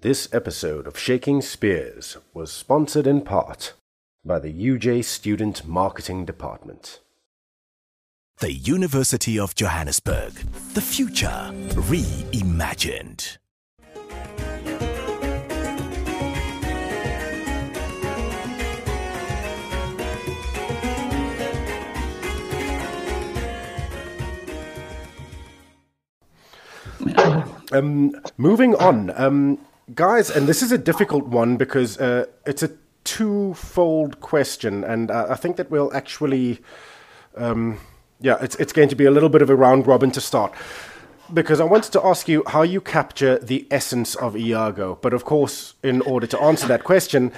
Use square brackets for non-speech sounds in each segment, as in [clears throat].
This episode of Shaking Spears was sponsored in part by the UJ Student Marketing Department. The University of Johannesburg. The future reimagined. Um, moving on, um, guys, and this is a difficult one because uh, it's a twofold question, and uh, I think that we'll actually, um, yeah, it's it's going to be a little bit of a round robin to start. Because I wanted to ask you how you capture the essence of Iago, but of course, in order to answer that question,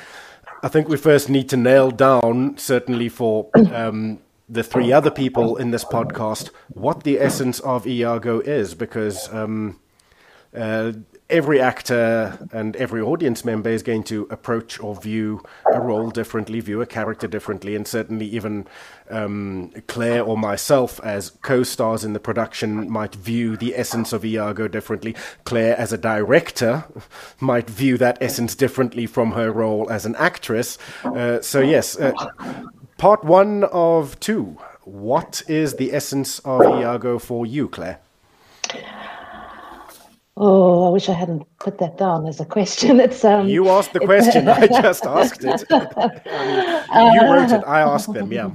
I think we first need to nail down, certainly for um, the three other people in this podcast, what the essence of Iago is, because um, uh, every actor and every audience member is going to approach or view a role differently, view a character differently, and certainly even um, Claire or myself as co-stars in the production might view the essence of Iago differently. Claire, as a director, [laughs] might view that essence differently from her role as an actress. Uh, so yes, uh, part one of two. What is the essence of Iago for you, Claire? Oh, I wish I hadn't put that down as a question. [laughs] It's um. You asked the question. [laughs] I just asked it. I [laughs] mean, you wrote it. I asked them. Yeah.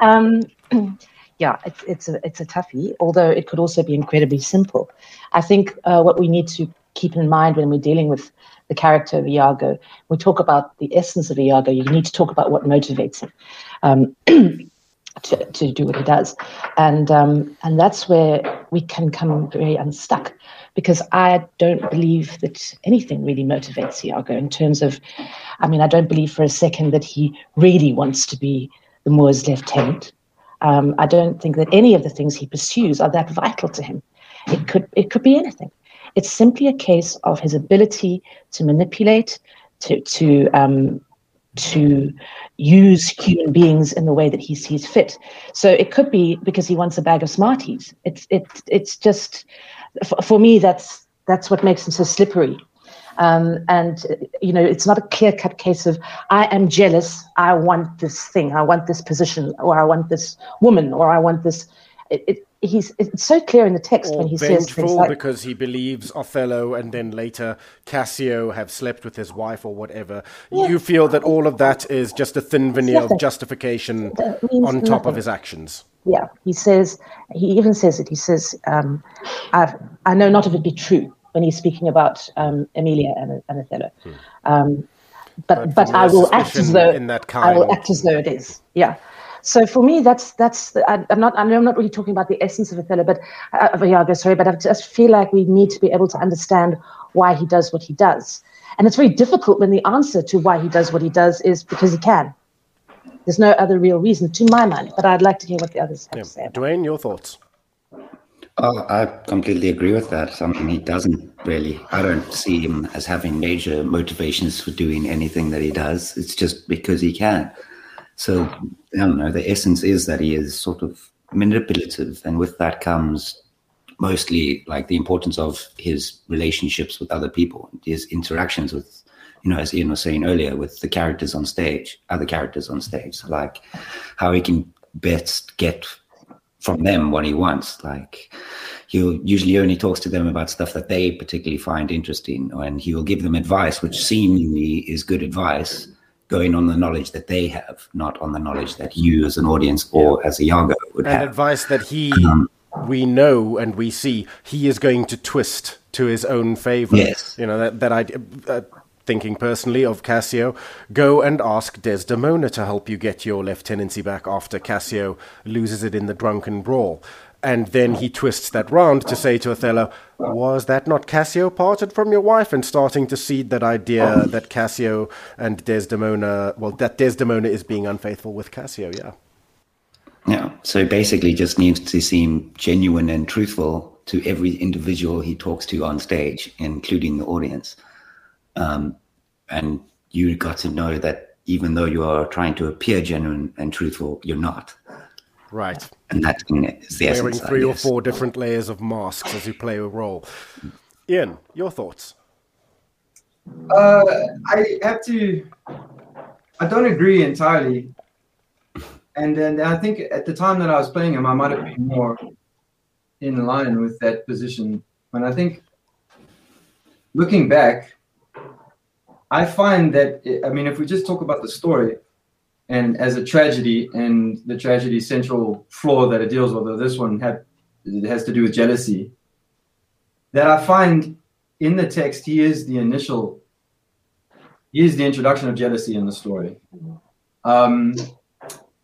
Um, [clears throat] yeah, it's it's a it's a toughie. Although it could also be incredibly simple. I think uh, what we need to keep in mind when we're dealing with the character of Iago, we talk about the essence of Iago. You need to talk about what motivates him. Um, [clears throat] to, to do what he does, and um, and that's where we can come very unstuck because I don't believe that anything really motivates Iago in terms of, I mean, I don't believe for a second that he really wants to be the Moor's lieutenant. Um, I don't think that any of the things he pursues are that vital to him. It could it could be anything. It's simply a case of his ability to manipulate, to to um, to use human beings in the way that he sees fit. So it could be because he wants a bag of Smarties. It's it it's just for, me that's that's what makes him so slippery. Um, and you know it's not a clear cut case of I am jealous. I want this thing. I want this position, or I want this woman, or I want this. It, it, he's it's so clear in the text or when he says things like, because he believes Othello and then later Cassio have slept with his wife or whatever. Yeah. You feel that all of that is just a thin veneer of justification on top of his actions. Yeah, he says, he even says it. He says, um, I've, I know not if it be true when he's speaking about um, Emilia and, and Othello. Um, but Hmm. But but I will act as though in that I will act as though it is. Yeah. So for me, that's that's the, I, I'm not I know I'm not really talking about the essence of Othello, but uh, of Iago, sorry, but I just feel like we need to be able to understand why he does what he does, and it's very difficult when the answer to why he does what he does is because he can. There's no other real reason, to my mind. But I'd like to hear what the others have Yeah. to say. about Dwayne, your thoughts? Oh, I completely agree with that. I mean, he doesn't really. I don't see him as having major motivations for doing anything that he does. It's just because he can. So I don't know. The essence is that he is sort of manipulative, and with that comes mostly like the importance of his relationships with other people, his interactions with, you know, as Ian was saying earlier, with the characters on stage, other characters on stage, like how he can best get from them what he wants. Like he'll usually only talks to them about stuff that they particularly find interesting, and he will give them advice, which seemingly is good advice, going on the knowledge that they have, not on the knowledge that you as an audience or as a Iago would And have. And advice that he, Um, we know and we see, he is going to twist to his own favor. Yes. You know, that, that idea, uh, thinking personally of Cassio, go and ask Desdemona to help you get your lieutenancy back after Cassio loses it in the drunken brawl. And then he twists that round to say to Othello, Was that not Cassio parted from your wife? And starting to seed that idea that Cassio and Desdemona, well, that Desdemona is being unfaithful with Cassio, yeah. Yeah. So basically, just needs to seem genuine and truthful to every individual he talks to on stage, including the audience. Um, and you got to know that even though you are trying to appear genuine and truthful, you're not. Right. And that is the wearing essence. I three or guess. four different layers of masks as you play a role. Ian, your thoughts? Uh, I have to. I don't agree entirely, and and I think at the time that I was playing him, I might have been more in line with that position. And I think looking back, I find that I mean, if we just talk about the story, and as a tragedy and the tragedy central flaw that it deals with, or this one had has to do with jealousy. That I find in the text, he is the initial, he is the introduction of jealousy in the story, um,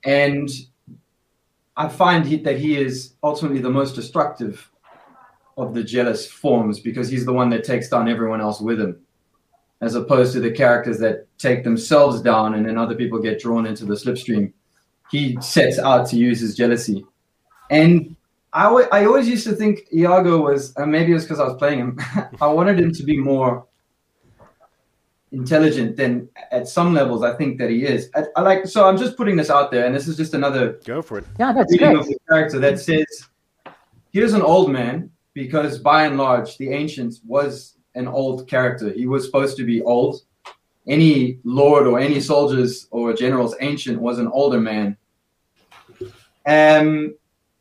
and I find he, that he is ultimately the most destructive of the jealous forms because he's the one that takes down everyone else with him as opposed to the characters that take themselves down and then other people get drawn into the slipstream. He sets out to use his jealousy. And I, w- I always used to think Iago was, and maybe it was because I was playing him, [laughs] I wanted him to be more intelligent than at some levels I think that he is. I, I, like so I'm just putting this out there, and this is just another go for it. Yeah, that's great. of the character that says here's an old man because by and large the ancients was an old character. He was supposed to be old. Any lord or any soldiers or generals ancient was an older man. Um,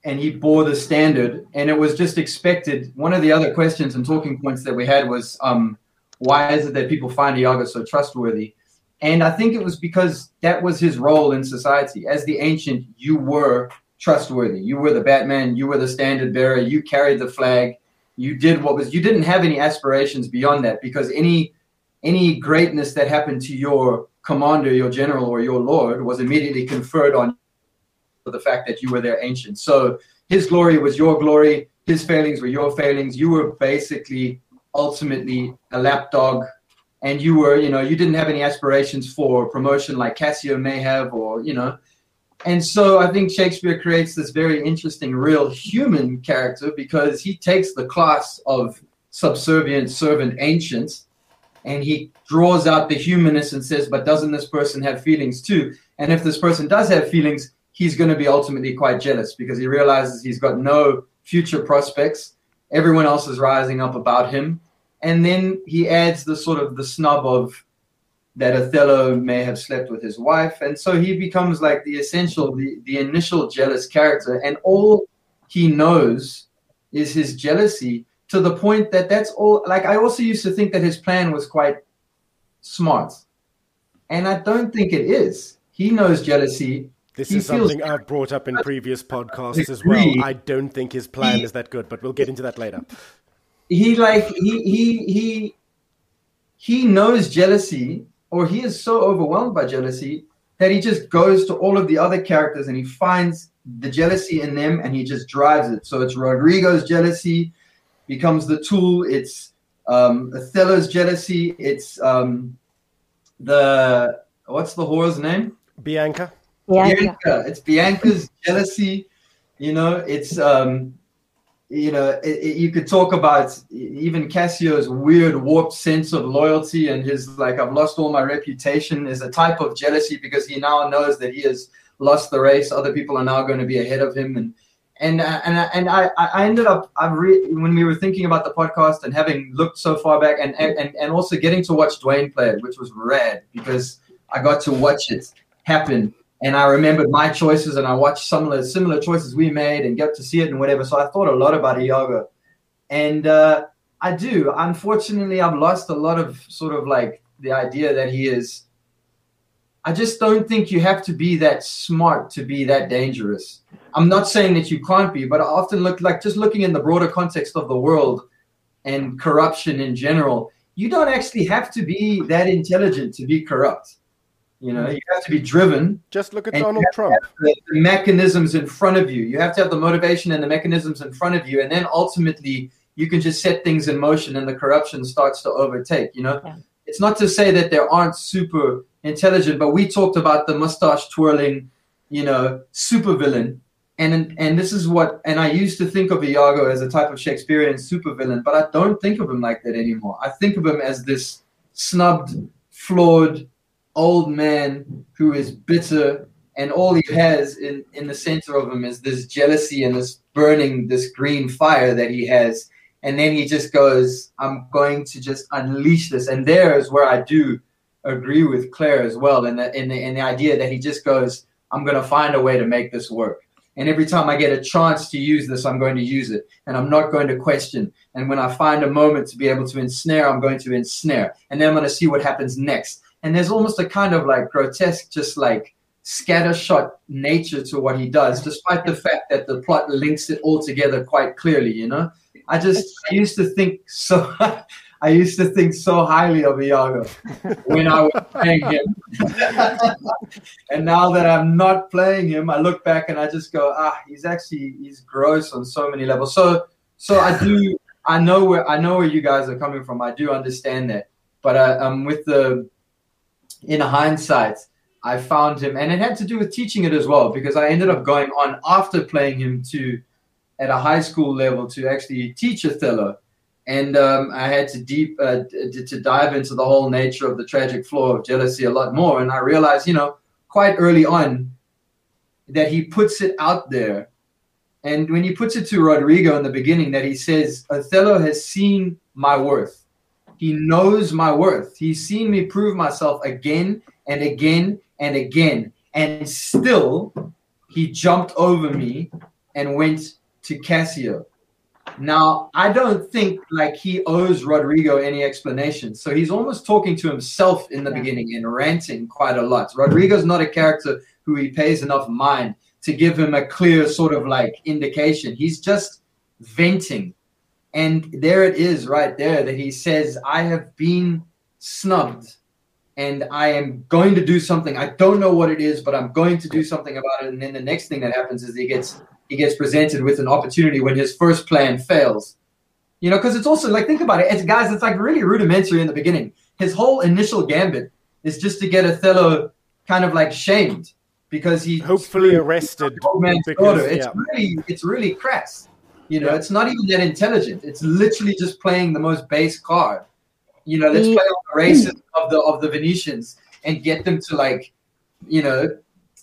and he bore the standard, and it was just expected. One of the other questions and talking points that we had was, um, why is it that people find Iago so trustworthy? And I think it was because that was his role in society. As the ancient, you were trustworthy. You were the Batman. You were the standard bearer. You carried the flag you did what was you didn't have any aspirations beyond that because any any greatness that happened to your commander, your general, or your lord was immediately conferred on for the fact that you were their ancient. So his glory was your glory, his failings were your failings. You were basically ultimately a lapdog, and you were, you know, you didn't have any aspirations for promotion like Cassio may have, or you know, and so I think Shakespeare creates this very interesting, real human character because he takes the class of subservient servant ancients and he draws out the humanist and says, but doesn't this person have feelings too? And if this person does have feelings, he's going to be ultimately quite jealous because he realizes he's got no future prospects. Everyone else is rising up about him. And then he adds the sort of the snub of that Othello may have slept with his wife. And so he becomes like the essential, the, the initial jealous character. And all he knows is his jealousy to the point that that's all. Like, I also used to think that his plan was quite smart. And I don't think it is. He knows jealousy. This he is something I've brought up in previous podcasts as well. I don't think his plan he, is that good, but we'll get into that later. He like he he he he knows jealousy or he is so overwhelmed by jealousy that he just goes to all of the other characters and he finds the jealousy in them and he just drives it. So it's Rodrigo's jealousy becomes the tool. It's um, Othello's jealousy. It's um, the what's the whore's name? Bianca. Bianca. Bianca. It's Bianca's jealousy. You know, it's um, you know, it, it, you could talk about even Cassio's weird warped sense of loyalty and his like, I've lost all my reputation is a type of jealousy because he now knows that he has lost the race. Other people are now going to be ahead of him, and and and and I I ended up I re- when we were thinking about the podcast and having looked so far back and and and also getting to watch Dwayne play it, which was rad because I got to watch it happen and I remembered my choices and I watched some of similar similar choices we made and got to see it and whatever. So I thought a lot about Iago, and uh, I do. Unfortunately, I've lost a lot of sort of like the idea that he is. I just don't think you have to be that smart to be that dangerous. I'm not saying that you can't be, but I often look like just looking in the broader context of the world and corruption in general. You don't actually have to be that intelligent to be corrupt you know, hmm. you have to be driven. Just look at Donald Trump. The, the, mechanisms in front of you. You have to have the motivation and the mechanisms in front of you, and then ultimately you can just set things in motion, and the corruption starts to overtake. You know, yeah. it's not to say that there aren't super intelligent, but we talked about the mustache twirling, you know, supervillain. And, and this is what and I used to think of Iago as a type of Shakespearean supervillain, but I don't think of him like that anymore. I think of him as this snubbed, flawed, old man who is bitter and all he has in, in the center of him is this jealousy and this burning this green fire that he has and then he just goes, "I'm going to just unleash this." And there is where I do agree with Claire as well, and the in the in the idea that he just goes, "I'm going to find a way to make this work." And every time I get a chance to use this, I'm going to use it. And I'm not going to question. And when I find a moment to be able to ensnare, I'm going to ensnare. And then I'm going to see what happens next. And there's almost a kind of like grotesque, just like scattershot nature to what he does, despite the fact that the plot links it all together quite clearly, you know? I just I used to think so [laughs] I used to think so highly of Iago when I was playing him. [laughs] and now that I'm not playing him, I look back and I just go, ah, he's actually he's gross on so many levels. So so I do I know where I know where you guys are coming from. I do understand that. But I, I'm with the in hindsight, I found him and it had to do with teaching it as well, because I ended up going on after playing him to at a high school level to actually teach Othello and um, I had to deep uh, to, to dive into the whole nature of the tragic flaw of jealousy a lot more. And I realized, you know, quite early on that he puts it out there. And when he puts it to Roderigo in the beginning, that he says, Othello has seen my worth. He knows my worth. He's seen me prove myself again and again and again. And still, he jumped over me and went to Cassio. Now, I don't think like he owes Rodrigo any explanation. So he's almost talking to himself in the beginning and ranting quite a lot. Rodrigo's not a character who he pays enough mind to give him a clear sort of like indication. He's just venting. And there it is right there that he says, I have been snubbed and I am going to do something. I don't know what it is, but I'm going to do something about it. And then the next thing that happens is he gets he gets presented with an opportunity when his first plan fails. You know, because it's also like think about it, it's guys, it's like really rudimentary in the beginning. His whole initial gambit is just to get Othello kind of like shamed because he hopefully arrested. Old man's because, daughter. It's yeah. really it's really crass. You know, yeah. it's not even that intelligent. It's literally just playing the most base card. You know, let's play on the races of the of the Venetians and get them to like, you know,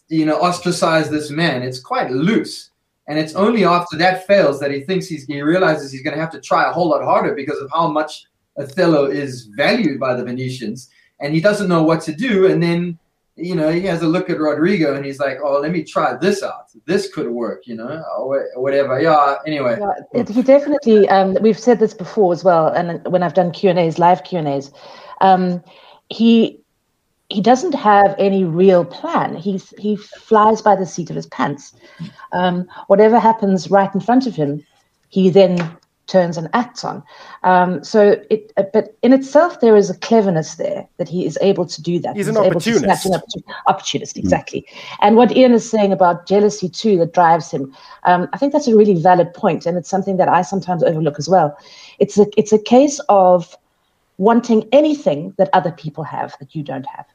you know, ostracize this man. It's quite loose. And it's only after that fails that he thinks he's he realizes he's going to have to try a whole lot harder because of how much Othello is valued by the Venetians, and he doesn't know what to do. And then you know he has a look at Rodrigo and he's like, "Oh, let me try this out. This could work," you know, or whatever. Yeah. Anyway, yeah, he definitely. Um, we've said this before as well, and when I've done Q and A's, live Q and A's, um, he he doesn't have any real plan. He's he flies by the seat of his pants. Um, whatever happens right in front of him, he then turns and acts on. Um, so, it, uh, but in itself, there is a cleverness there that he is able to do that. He's, He's an opportunist. An opportunist, exactly. And what Ian is saying about jealousy too, that drives him, um, I think that's a really valid point, and it's something that I sometimes overlook as well. It's a it's a case of wanting anything that other people have that you don't have.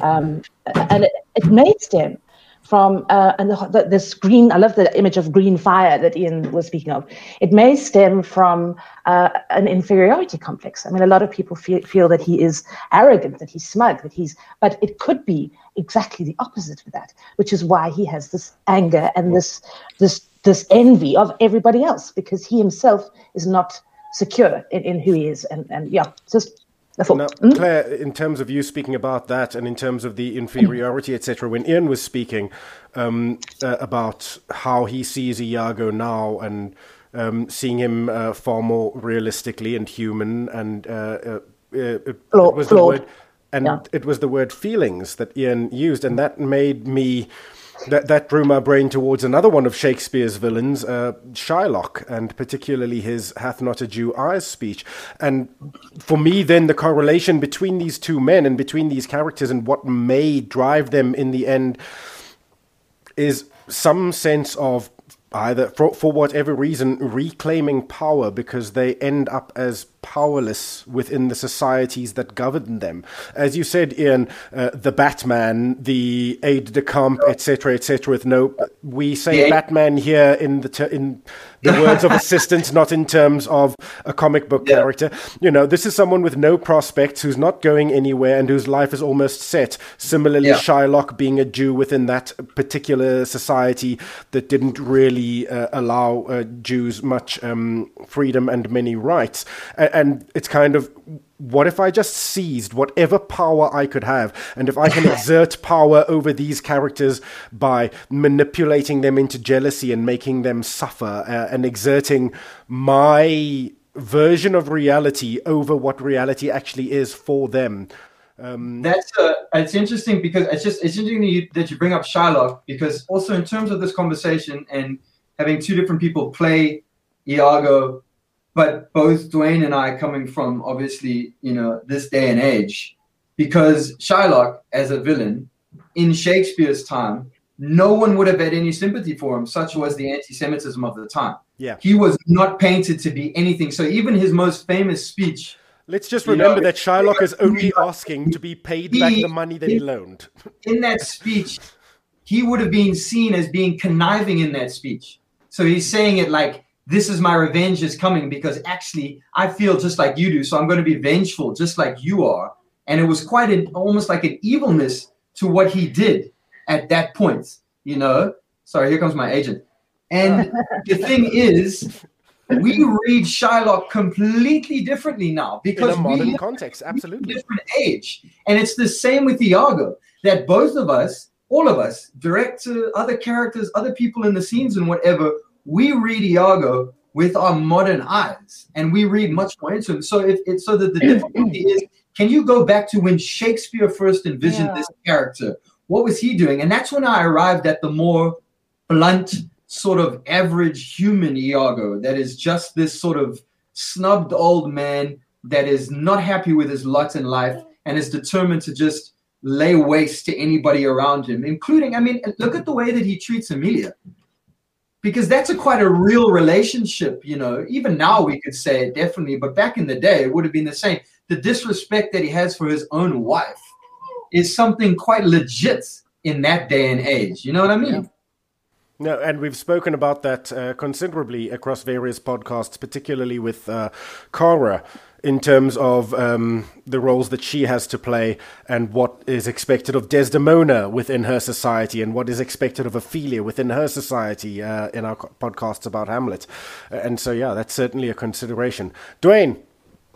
Um, and it, it may stem from uh, and the, this green i love the image of green fire that ian was speaking of. It may stem from uh, an inferiority complex. I mean a lot of people feel, feel that he is arrogant that he's smug that he's but it could be exactly the opposite of that which is why he has this anger and this this this envy of everybody else because he himself is not secure in, in who he is. And and yeah just now, hmm? Claire, in terms of you speaking about that, and in terms of the inferiority, etc., when Ian was speaking um, uh, about how he sees Iago now and um, seeing him uh, far more realistically and human, and uh, uh it, it, was the word, and yeah. it was the word feelings that Ian used, and that made me that that drew my brain towards another one of Shakespeare's villains, uh, Shylock, and particularly his "Hath not a Jew eyes" speech. And for me, then the correlation between these two men and between these characters and what may drive them in the end is some sense of either for, for whatever reason reclaiming power because they end up as powerless within the societies that govern them. As you said, Ian, uh, the Batman, the aide de camp, etc., etc. With no, we say yeah. Batman here in the ter- in the words of [laughs] assistance, not in terms of a comic book yeah. character. You know, this is someone with no prospects who's not going anywhere and whose life is almost set. Similarly, yeah. Shylock being a Jew within that particular society that didn't really uh, allow uh, Jews much um, freedom and many rights. And, and it's kind of what if I just seized whatever power I could have? And if I can [laughs] exert power over these characters by manipulating them into jealousy and making them suffer uh, and exerting my version of reality over what reality actually is for them. Um, That's uh, it's interesting because it's just it's interesting that you, that you bring up Shylock because also in terms of this conversation and having two different people play Iago but both Dwayne and I coming from obviously, you know, this day and age, because Shylock as a villain in Shakespeare's time, no one would have had any sympathy for him, such was the anti-Semitism of the time. Yeah. He was not painted to be anything. So even his most famous speech. Let's just remember know, that Shylock is only asking to be paid he, back the money that he loaned. in that speech, he would have been seen as being conniving in that speech. So he's saying it like this is my revenge is coming because actually I feel just like you do. So I'm going to be vengeful just like you are. And it was quite an almost like an evilness to what he did at that point, you know. Sorry, here comes my agent. And the [laughs] thing is, we read Shylock completely differently now because in a modern context, absolutely different age. And it's the same with Iago that both of us, all of us, direct to other characters, other people in the scenes and whatever, we read Iago with our modern eyes and we read much more into him. So if it's so that the difficulty is can you go back to when Shakespeare first envisioned yeah. this character? What was he doing? And that's when I arrived at the more blunt, sort of average human Iago that is just this sort of snubbed old man that is not happy with his lot in life and is determined to just lay waste to anybody around him, including, I mean, look at the way that he treats Emilia because that's a quite a real relationship you know. Even now we could say it definitely but back in the day it would have been the same. The disrespect that he has for his own wife is something quite legit in that day and age you know what i mean. No, and we've spoken about that uh, considerably across various podcasts, particularly with uh, Kara, in terms of um, the roles that she has to play and what is expected of Desdemona within her society and what is expected of Ophelia within her society uh, in our podcasts about Hamlet. And so, yeah, that's certainly a consideration. Dwayne,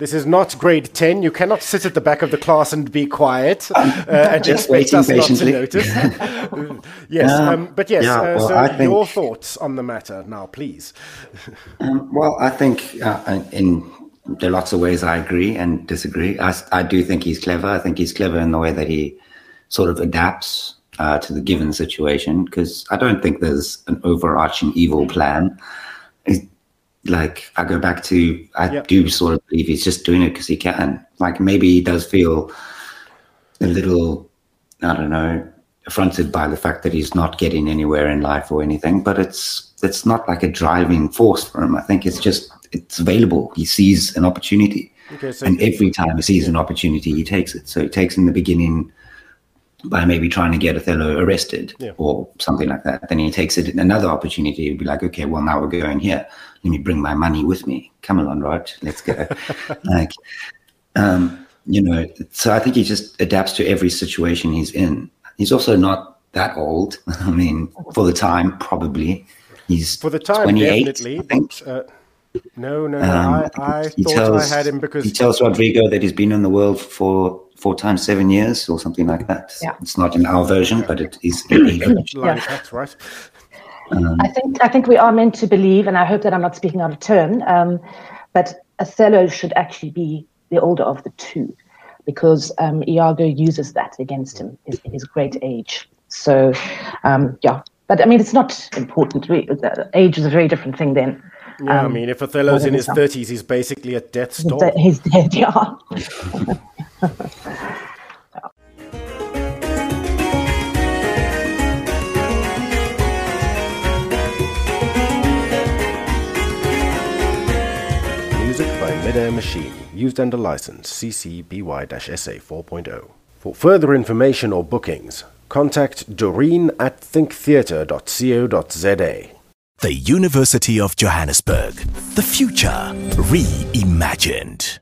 this is not grade 10. You cannot sit at the back of the class and be quiet uh, [laughs] and Just expect us patiently. not to notice. [laughs] [laughs] yes, uh, um, but yes, yeah, uh, well, so think, your thoughts on the matter now, please. um, well, I think uh, in there are lots of ways I agree and disagree. I, I do think he's clever. I think he's clever in the way that he sort of adapts uh, to the given situation because I don't think there's an overarching evil plan like I go back to I yep. do sort of believe he's just doing it because he can. Like maybe he does feel a little I don't know affronted by the fact that he's not getting anywhere in life or anything, but it's it's not like a driving force for him. I think it's just it's available. He sees an opportunity. Okay, so and every time he sees an opportunity, he takes it. So he takes in the beginning by maybe trying to get Othello arrested yeah. or something like that. Then he takes it another opportunity. He'd be like, okay, well now we're going here. Let me bring my money with me. Come along, Rod. Let's go. [laughs] like, um, you know. So I think he just adapts to every situation he's in. He's also not that old. [laughs] I mean, for the time, probably he's for the time, definitely. But, uh, no, no, um, I, I thought tells, I had him because he tells Rodrigo that he's been in the world for four times seven years or something like that. Yeah. It's not in our version, but it is in [coughs] English. yeah. That's right. Um, I think I think we are meant to believe, and I hope that I'm not speaking out of turn, um, but Othello should actually be the older of the two, because um, Iago uses that against him in his great age. So, um, yeah, but I mean, it's not important. Age is a very different thing then. Yeah, um, I mean, if Othello's in his thirties, he's basically at death's door. He's dead, yeah. [laughs] By ZA machine, used under license CC BY-SA 4.0. For further information or bookings, contact Doreen at thinktheatre.co.za. The University of Johannesburg. The future reimagined.